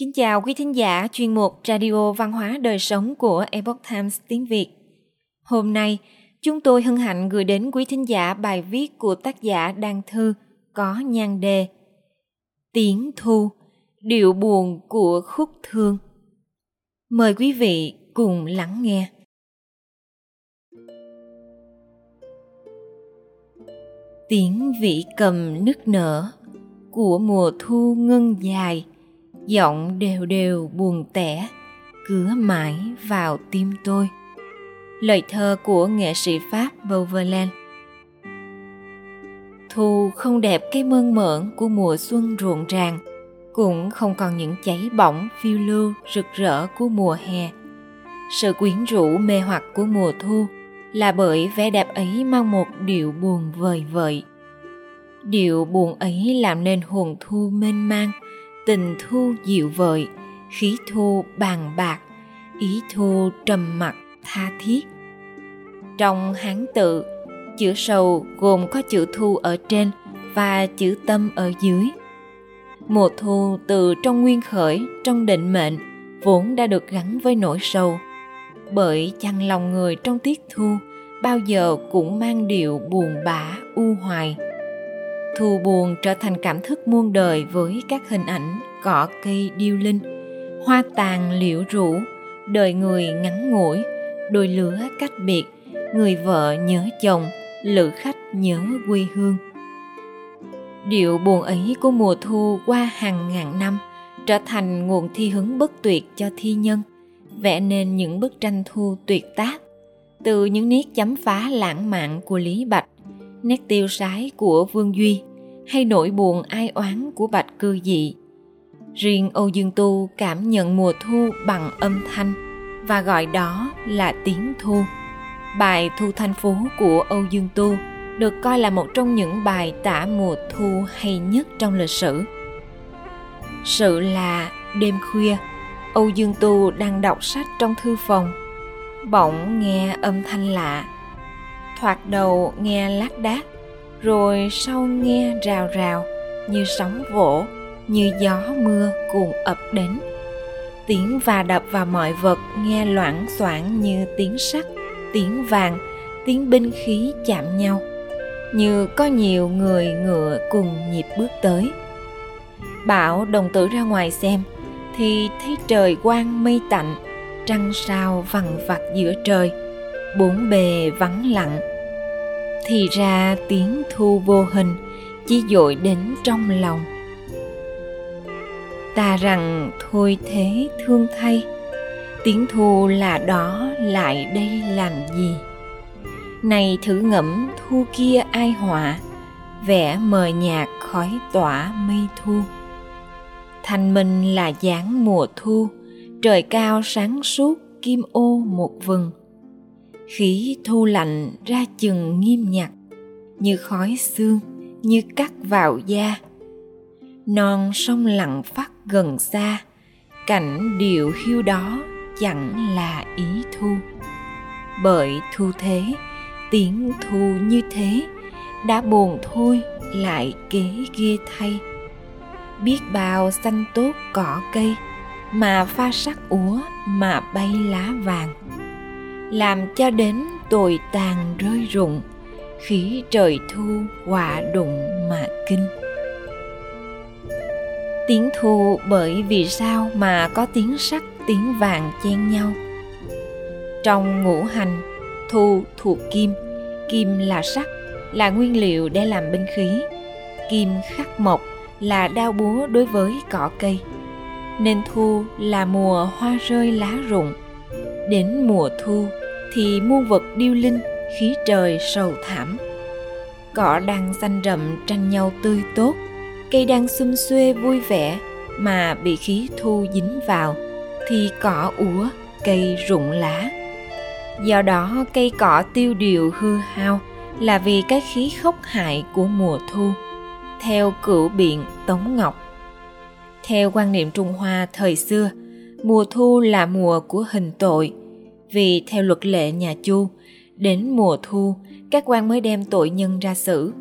Kính chào quý thính giả chuyên mục Radio Văn hóa Đời Sống của Epoch Times tiếng Việt. Hôm nay, chúng tôi hân hạnh gửi đến quý thính giả bài viết của tác giả Đăng Thư có nhan đề Tiếng Thu, điệu buồn của khúc thương. Mời quý vị cùng lắng nghe. Tiếng vị cầm nức nở của mùa thu ngân dài giọng đều đều buồn tẻ, cứa mãi vào tim tôi. Lời thơ của nghệ sĩ pháp Beauverland thu không đẹp cái mơn mởn của mùa xuân rộn ràng, cũng không còn những cháy bỏng phiêu lưu rực rỡ của mùa hè. Sự quyến rũ mê hoặc của mùa thu là bởi vẻ đẹp ấy mang một điệu buồn vời vợi. Điệu buồn ấy làm nên hồn thu mênh mang tình thu dịu vợi khí thu bàn bạc, ý thu trầm mặc tha thiết. Trong hán tự, chữ sầu gồm có chữ thu ở trên và chữ tâm ở dưới. Mùa thu từ trong nguyên khởi, trong định mệnh, vốn đã được gắn với nỗi sầu. Bởi chăng lòng người trong tiết thu, bao giờ cũng mang điệu buồn bã, u hoài thu buồn trở thành cảm thức muôn đời với các hình ảnh, cỏ cây điêu linh, hoa tàn liễu rũ, đời người ngắn ngủi, đôi lứa cách biệt, người vợ nhớ chồng, lữ khách nhớ quê hương. Điệu buồn ấy của mùa thu qua hàng ngàn năm trở thành nguồn thi hứng bất tuyệt cho thi nhân, vẽ nên những bức tranh thu tuyệt tác, từ những nét chấm phá lãng mạn của lý bạch, nét tiêu sái của vương duy hay nỗi buồn ai oán của bạch cư dị. Riêng âu dương tu cảm nhận mùa thu bằng âm thanh và gọi đó là tiếng thu. Bài thu thanh phố của âu dương tu được coi là một trong những bài tả mùa thu hay nhất trong lịch sử. Sự là đêm khuya, âu dương tu đang đọc sách trong thư phòng. Bỗng nghe âm thanh lạ, thoạt đầu nghe lác đác rồi sau nghe rào rào như sóng vỗ, như gió mưa cuồng ập đến. Tiếng va đập vào mọi vật nghe loảng xoảng như tiếng sắt, tiếng vàng, tiếng binh khí chạm nhau, như có nhiều người ngựa cùng nhịp bước tới. Bảo đồng tử ra ngoài xem, thì thấy trời quang mây tạnh, trăng sao vằn vặt giữa trời, bốn bề vắng lặng thì ra tiếng thu vô hình, chỉ dội đến trong lòng. Ta rằng, thôi thế, thương thay, tiếng thu là đó, lại đây làm gì? Này thử ngẫm, thu kia ai họa? Vẽ mờ nhạt khói tỏa mây thu. Thanh minh là dáng mùa thu, trời cao sáng suốt, kim ô một vừng khí thu lạnh ra chừng nghiêm nhặt, như khói xương, như cắt vào da. Non sông lặng phát gần xa, cảnh điệu hiu đó chẳng là ý thu. Bởi thu thế, tiếng thu như thế, đã buồn thôi, lại kế ghê thay. Biết bao xanh tốt cỏ cây, mà pha sắc úa mà bay lá vàng làm cho đến tồi tàn rơi rụng, khí trời thu quả đụng mà kinh. Tiếng thu bởi vì sao mà có tiếng sắt, tiếng vàng chen nhau? Trong ngũ hành thu thuộc kim. Kim là sắt, là nguyên liệu để làm binh khí. Kim khắc mộc là đao búa đối với cỏ cây. Nên thu là mùa hoa rơi lá rụng. Đến mùa thu thì muôn vật điêu linh, khí trời sầu thảm. Cỏ đang xanh rậm tranh nhau tươi tốt, cây đang xum xuê vui vẻ mà bị khí thu dính vào, thì cỏ úa, cây rụng lá. Do đó cây cỏ tiêu điều hư hao là vì cái khí khốc hại của mùa thu, theo cửu biện tống ngọc. Theo quan niệm trung hoa thời xưa, mùa thu là mùa của hình tội vì theo luật lệ nhà chu đến mùa thu các quan mới đem tội nhân ra xử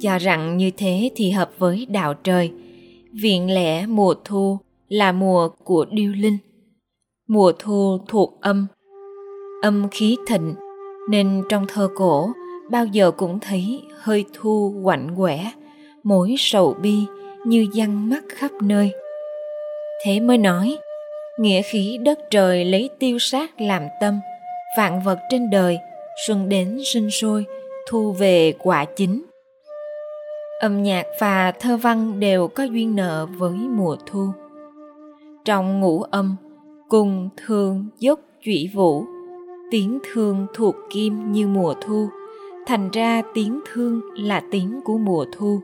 cho rằng như thế thì hợp với đạo trời viện lẽ mùa thu là mùa của điêu linh. Mùa thu thuộc âm, âm khí thịnh, nên trong thơ cổ bao giờ cũng thấy hơi thu quạnh quẻ, mối sầu bi như văng mắt khắp nơi. Thế mới nói, nghĩa khí đất trời lấy tiêu sát làm tâm, vạn vật trên đời, xuân đến sinh sôi, thu về quả chính. Âm nhạc và thơ văn đều có duyên nợ với mùa thu. Trong ngũ âm, cùng thương dốc chủy vũ, tiếng thương thuộc kim như mùa thu, thành ra tiếng thương là tiếng của mùa thu.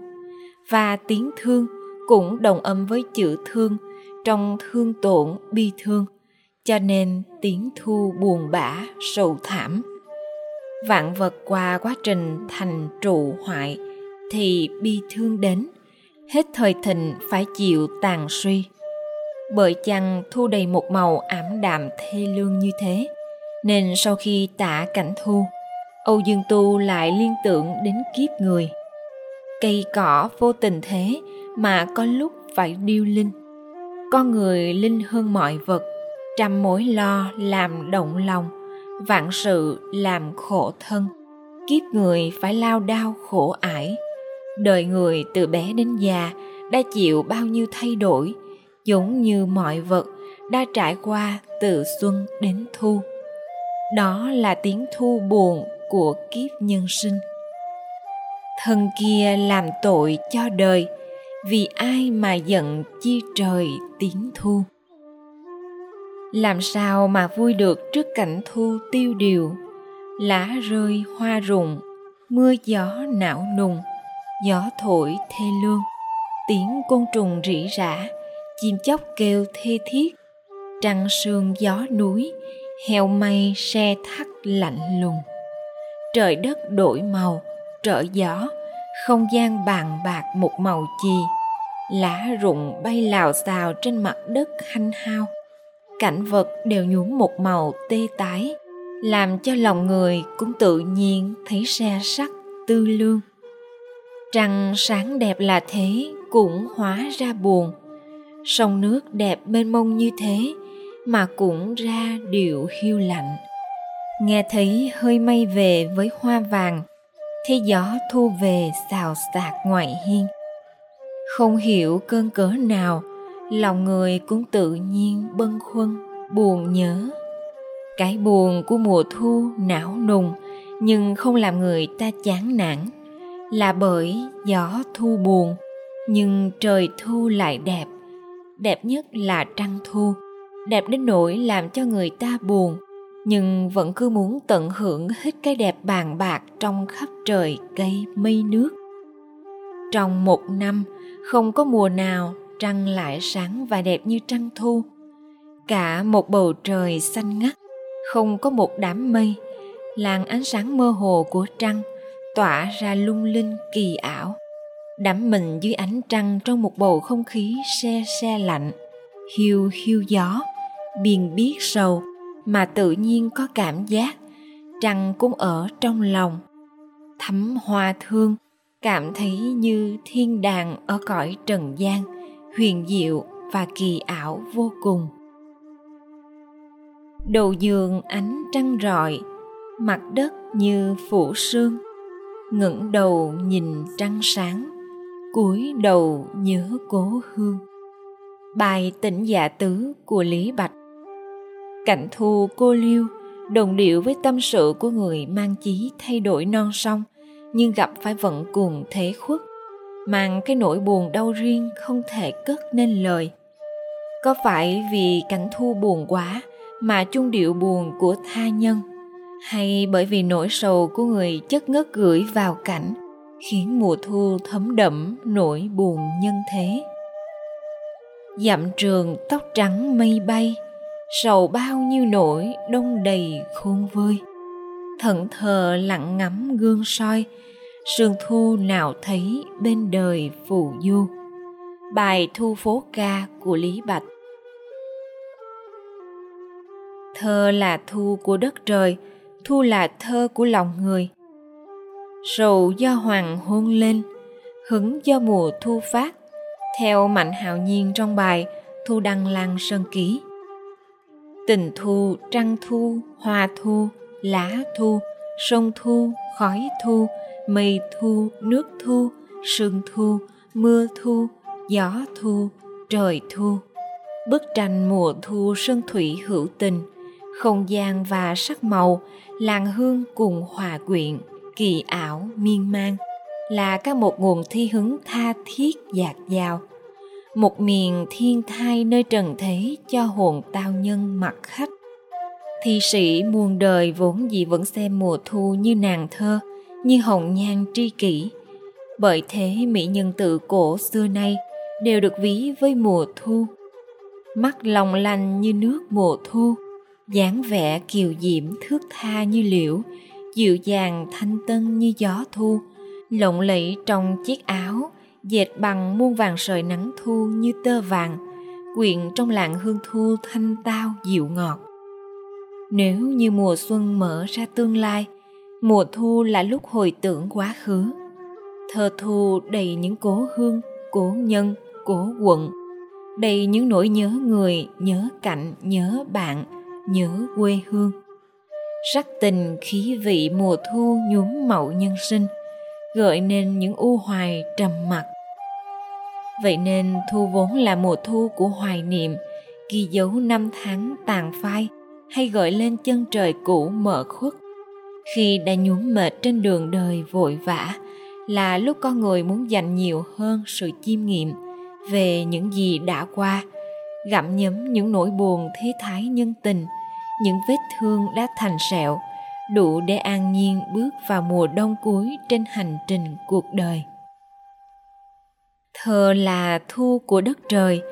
Và tiếng thương cũng đồng âm với chữ thương trong thương tổn bi thương, cho nên tiếng thu buồn bã, sầu thảm. Vạn vật qua quá trình thành trụ hoại thì bi thương đến, hết thời thịnh phải chịu tàn suy. Bởi chăng thu đầy một màu ảm đạm thê lương như thế, nên sau khi tả cảnh thu, Âu Dương Tu lại liên tưởng đến kiếp người. Cây cỏ vô tình thế mà có lúc phải điêu linh. Con người linh hơn mọi vật, trăm mối lo làm động lòng, vạn sự làm khổ thân. Kiếp người phải lao đao khổ ải, đời người từ bé đến già đã chịu bao nhiêu thay đổi giống như mọi vật đã trải qua từ xuân đến thu. Đó là tiếng thu buồn của kiếp nhân sinh. Thân kia làm tội cho đời vì ai mà giận chi trời tiếng thu? Làm sao mà vui được trước cảnh thu tiêu điều? Lá rơi hoa rụng, mưa gió não nùng, gió thổi thê lương. Tiếng côn trùng rỉ rả, chim chóc kêu thê thiết. Trăng sương gió núi, heo mây xe thắt lạnh lùng. Trời đất đổi màu, trở gió, không gian bàn bạc một màu chì lá rụng bay lào xào trên mặt đất hanh hao. Cảnh vật đều nhuốm một màu tê tái, làm cho lòng người cũng tự nhiên thấy xe sắc tư lương. Trăng sáng đẹp là thế cũng hóa ra buồn. Sông nước đẹp mênh mông như thế mà cũng ra điệu hiu lạnh. Nghe thấy hơi mây về với hoa vàng, thấy gió thu về xào xạc ngoại hiên không hiểu cơn cỡ nào, lòng người cũng tự nhiên bâng khuâng, buồn nhớ. Cái buồn của mùa thu não nùng, nhưng không làm người ta chán nản. Là bởi gió thu buồn, nhưng trời thu lại đẹp. Đẹp nhất là trăng thu. Đẹp đến nỗi làm cho người ta buồn, nhưng vẫn cứ muốn tận hưởng hết cái đẹp bàn bạc trong khắp trời cây mây nước. Trong một năm không có mùa nào trăng lại sáng và đẹp như trăng thu. Cả một bầu trời xanh ngắt, không có một đám mây. Làn ánh sáng mơ hồ của trăng tỏa ra lung linh, kỳ ảo. Đắm mình dưới ánh trăng trong một bầu không khí se se lạnh, hiu hiu gió biền biết sầu mà tự nhiên có cảm giác. Trăng cũng ở trong lòng thấm hoa thương cảm thấy như thiên đàng ở cõi trần gian, huyền diệu và kỳ ảo vô cùng. Đầu giường ánh trăng rọi, mặt đất như phủ sương, ngẩng đầu nhìn trăng sáng, cúi đầu nhớ cố hương. Bài tỉnh dạ tứ của lý bạch. Cảnh thu cô liêu, đồng điệu với tâm sự của người mang chí thay đổi non sông nhưng gặp phải vận cuồng thế khuất, mang cái nỗi buồn đau riêng không thể cất nên lời. Có phải vì cảnh thu buồn quá mà chung điệu buồn của tha nhân, hay bởi vì nỗi sầu của người chất ngất gửi vào cảnh khiến mùa thu thấm đẫm nỗi buồn nhân thế? Dặm trường tóc trắng mây bay, sầu bao nhiêu nỗi đông đầy khôn vơi thận thờ lặng ngắm gương soi sương thu nào thấy bên đời phù du. Bài thu phố ca của lý bạch. Thơ là thu của đất trời thu là thơ của lòng người. Sầu do hoàng hôn lên hứng do mùa thu phát. Theo mạnh hạo nhiên trong bài Thu Đăng Lan Sơn Ký Tình thu, trăng thu, hoa thu, lá thu, sông thu, khói thu, mây thu, nước thu, sương thu, mưa thu, gió thu, trời thu. Bức tranh mùa thu sơn thủy hữu tình, không gian và sắc màu, làng hương cùng hòa quyện, kỳ ảo, miên man, là các một nguồn thi hứng tha thiết dạt dào. Một miền thiên thai nơi trần thế cho hồn tao nhân mặc khách. Thi sĩ muôn đời vốn gì vẫn xem mùa thu như nàng thơ, như hồng nhan tri kỷ. Bởi thế mỹ nhân tự cổ xưa nay đều được ví với mùa thu. Mắt lòng lành như nước mùa thu, dáng vẻ kiều diễm thước tha như liễu, dịu dàng thanh tân như gió thu, lộng lẫy trong chiếc áo dệt bằng muôn vàng sợi nắng thu như tơ vàng, quyện trong làng hương thu thanh tao dịu ngọt. Nếu như mùa xuân mở ra tương lai, mùa thu là lúc hồi tưởng quá khứ. Thơ thu đầy những cố hương, cố nhân, cố quận, đầy những nỗi nhớ người, nhớ cảnh, nhớ bạn, nhớ quê hương. Sắc tình khí vị mùa thu nhuốm màu nhân sinh, gợi nên những u hoài trầm mặc. Vậy nên thu vốn là mùa thu của hoài niệm, ghi dấu năm tháng tàn phai hay gọi lên chân trời cũ mở khuất. Khi đã nhuốm mệt trên đường đời vội vã, là lúc con người muốn dành nhiều hơn sự chiêm nghiệm về những gì đã qua, gặm nhấm những nỗi buồn thế thái nhân tình, những vết thương đã thành sẹo, đủ để an nhiên bước vào mùa đông cuối trên hành trình cuộc đời. Thơ là thu của đất trời,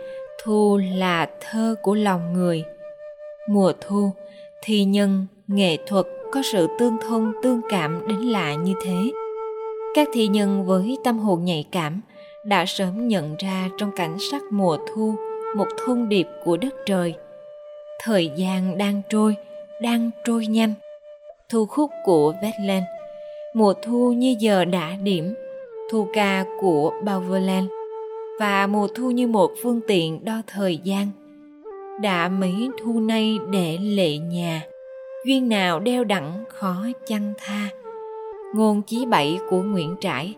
thu là thơ của lòng người. Mùa thu, thi nhân, nghệ thuật có sự tương thông tương cảm đến lạ như thế. Các thi nhân với tâm hồn nhạy cảm đã sớm nhận ra trong cảnh sắc mùa thu một thông điệp của đất trời. Thời gian đang trôi, đang trôi nhanh. Thu khúc của Vetland mùa thu như giờ đã điểm, thu ca của Bauerland và mùa thu như một phương tiện đo thời gian. Đã mấy thu nay để lệ nhà, duyên nào đeo đẳng khó chăng tha. Ngôn chí bảy của Nguyễn Trãi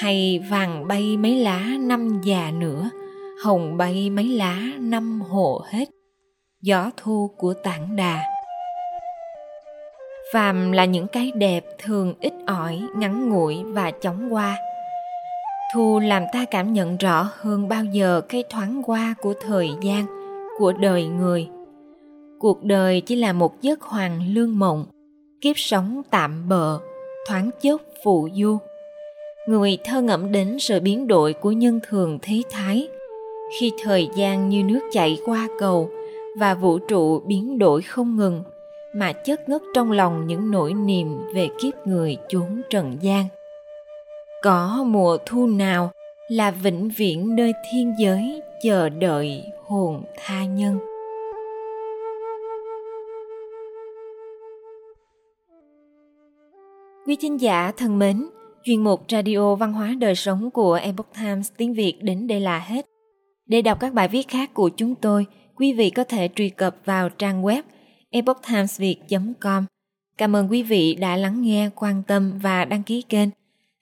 hay vàng bay mấy lá năm già nữa, hồng bay mấy lá năm hộ hết. Gió thu của tảng đà phàm là những cái đẹp thường ít ỏi ngắn ngủi và chóng qua thu làm ta cảm nhận rõ hơn bao giờ cái thoáng qua của thời gian của đời người. Cuộc đời chỉ là một giấc hoàng lương mộng, kiếp sống tạm bợ, thoáng chốc phụ du. Người thơ ngẫm đến sự biến đổi của nhân thường thế thái, khi thời gian như nước chảy qua cầu và vũ trụ biến đổi không ngừng mà chất ngất trong lòng những nỗi niềm về kiếp người chốn trần gian. Có mùa thu nào là vĩnh viễn nơi thiên giới chờ đợi hồn tha nhân quý thính giả thân mến chuyên mục radio văn hóa đời sống của epoch times tiếng việt đến đây là hết để đọc các bài viết khác của chúng tôi quý vị có thể truy cập vào trang web epochtimesviet.com. Cảm ơn quý vị đã lắng nghe, quan tâm và đăng ký kênh.